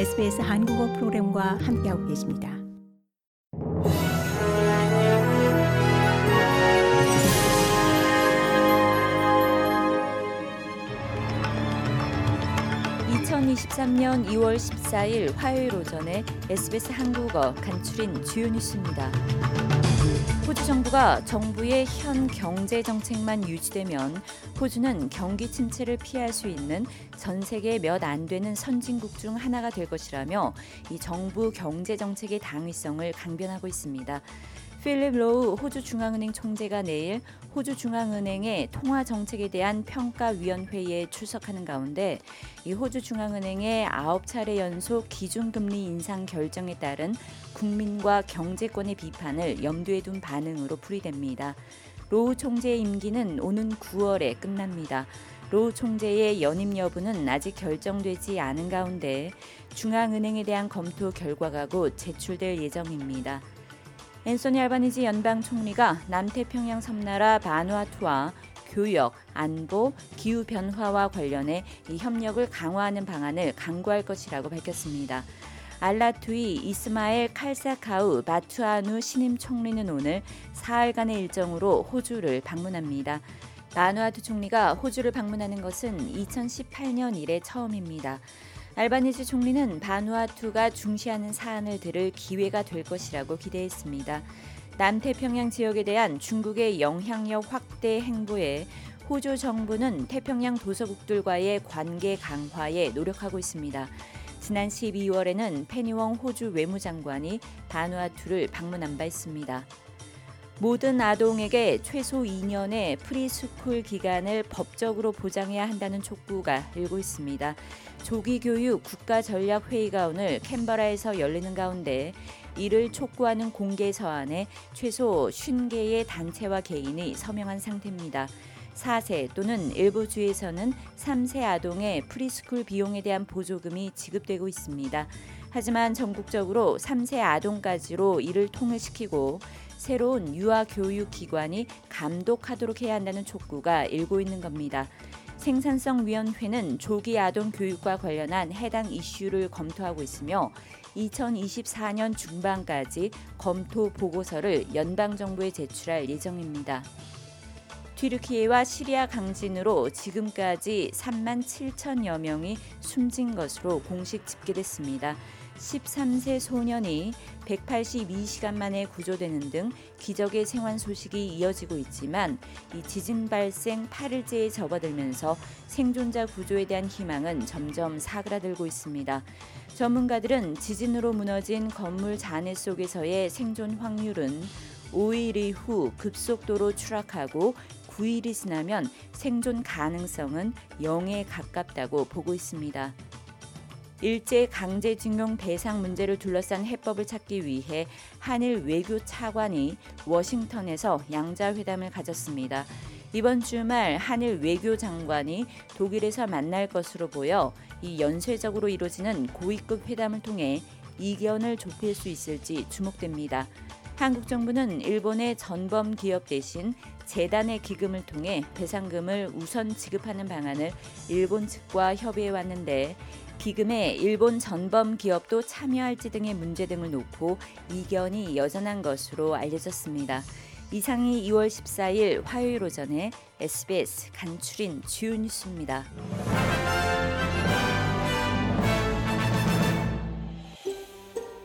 SBS 한국어 프로그램과 함께하고 계십니다. (2023년 2월 14일) 화요일 오전에 SBS 한국어 간추린 주요 뉴스입니다. 호주 정부가 정부의 현 경제 정책만 유지되면 호주는 경기 침체를 피할 수 있는 전 세계 몇 안 되는 선진국 중 하나가 될 것이라며 이 정부 경제 정책의 당위성을 강변하고 있습니다. 필립 로우 호주 중앙은행 총재가 내일 호주 중앙은행의 통화 정책에 대한 평가위원회에 출석하는 가운데 이 호주 중앙은행의 아홉 차례 연속 기준금리 인상 결정에 따른 국민과 경제권의 비판을 염두에 둔 반응으로 풀이됩니다. 로우 총재의 임기는 오는 9월에 끝납니다. 로우 총재의 연임 여부는 아직 결정되지 않은 가운데 중앙은행에 대한 검토 결과가 곧 제출될 예정입니다. 앤소니 알바니지 연방 총리가 남태평양 섬나라 바누아투와 교역, 안보, 기후 변화와 관련해 이 협력을 강화하는 방안을 강구할 것이라고 밝혔습니다. 알라투이 이스마엘 칼사카우 바투아누 신임 총리는 오늘 사흘간의 일정으로 호주를 방문합니다. 바누아투 총리가 호주를 방문하는 것은 2018년 이래 처음입니다. 알바니지 총리는 바누아투가 중시하는 사안을 들을 기회가 될 것이라고 기대했습니다. 남태평양 지역에 대한 중국의 영향력 확대 행보에 호주 정부는 태평양 도서국들과의 관계 강화에 노력하고 있습니다. 지난 12월에는 페니웡 호주 외무장관이 바누아투를 방문한 바 있습니다. 모든 아동에게 최소 2년의 preschool 기간을 법적으로 보장해야 한다는 촉구가 일고 있습니다. 조기교육 국가전략회의가 오늘 캔버라에서 열리는 가운데 이를 촉구하는 공개 서한에 최소 50개의 단체와 개인이 서명한 상태입니다. 4세 또는 일부 주에서는 3세 아동의 preschool 비용에 대한 보조금이 지급되고 있습니다. 하지만 전국적으로 3세 아동까지로 이를 통일시키고 새로운 유아 교육 기관이 감독하도록 해야 한다는 촉구가 일고 있는 겁니다. 생산성 위원회는 조기 아동 교육과 관련한 해당 이슈를 검토하고 있으며 2024년 중반까지 검토 보고서를 연방 정부에 제출할 예정입니다. 튀르키예와 시리아 강진으로 지금까지 3만 7천여 명이 숨진 것으로 공식 집계됐습니다. 13세 소년이 182시간 만에 구조되는 등 기적의 생還 소식이 이어지고 있지만 이 지진 발생 8일째에 접어들면서 생존자 구조에 대한 희망은 점점 사그라들고 있습니다. 전문가들은 지진으로 무너진 건물 잔해 속에서의 생존 확률은 5일 이후 급속도로 추락하고 9일이 지나면 생존 가능성은 0에 가깝다고 보고 있습니다. 일제 강제징용 배상 문제를 둘러싼 해법을 찾기 위해 한일 외교 차관이 워싱턴에서 양자 회담을 가졌습니다. 이번 주말 한일 외교 장관이 독일에서 만날 것으로 보여 이 연쇄적으로 이루어지는 고위급 회담을 통해 이견을 좁힐 수 있을지 주목됩니다. 한국 정부는 일본의 전범 기업 대신 재단의 기금을 통해 배상금을 우선 지급하는 방안을 일본 측과 협의해 왔는데 기금에 일본 전범 기업도 참여할지 등의 문제 등을 놓고 이견이 여전한 것으로 알려졌습니다. 이상이 2월 14일 화요일 오전에 SBS 간추린 주요 뉴스입니다.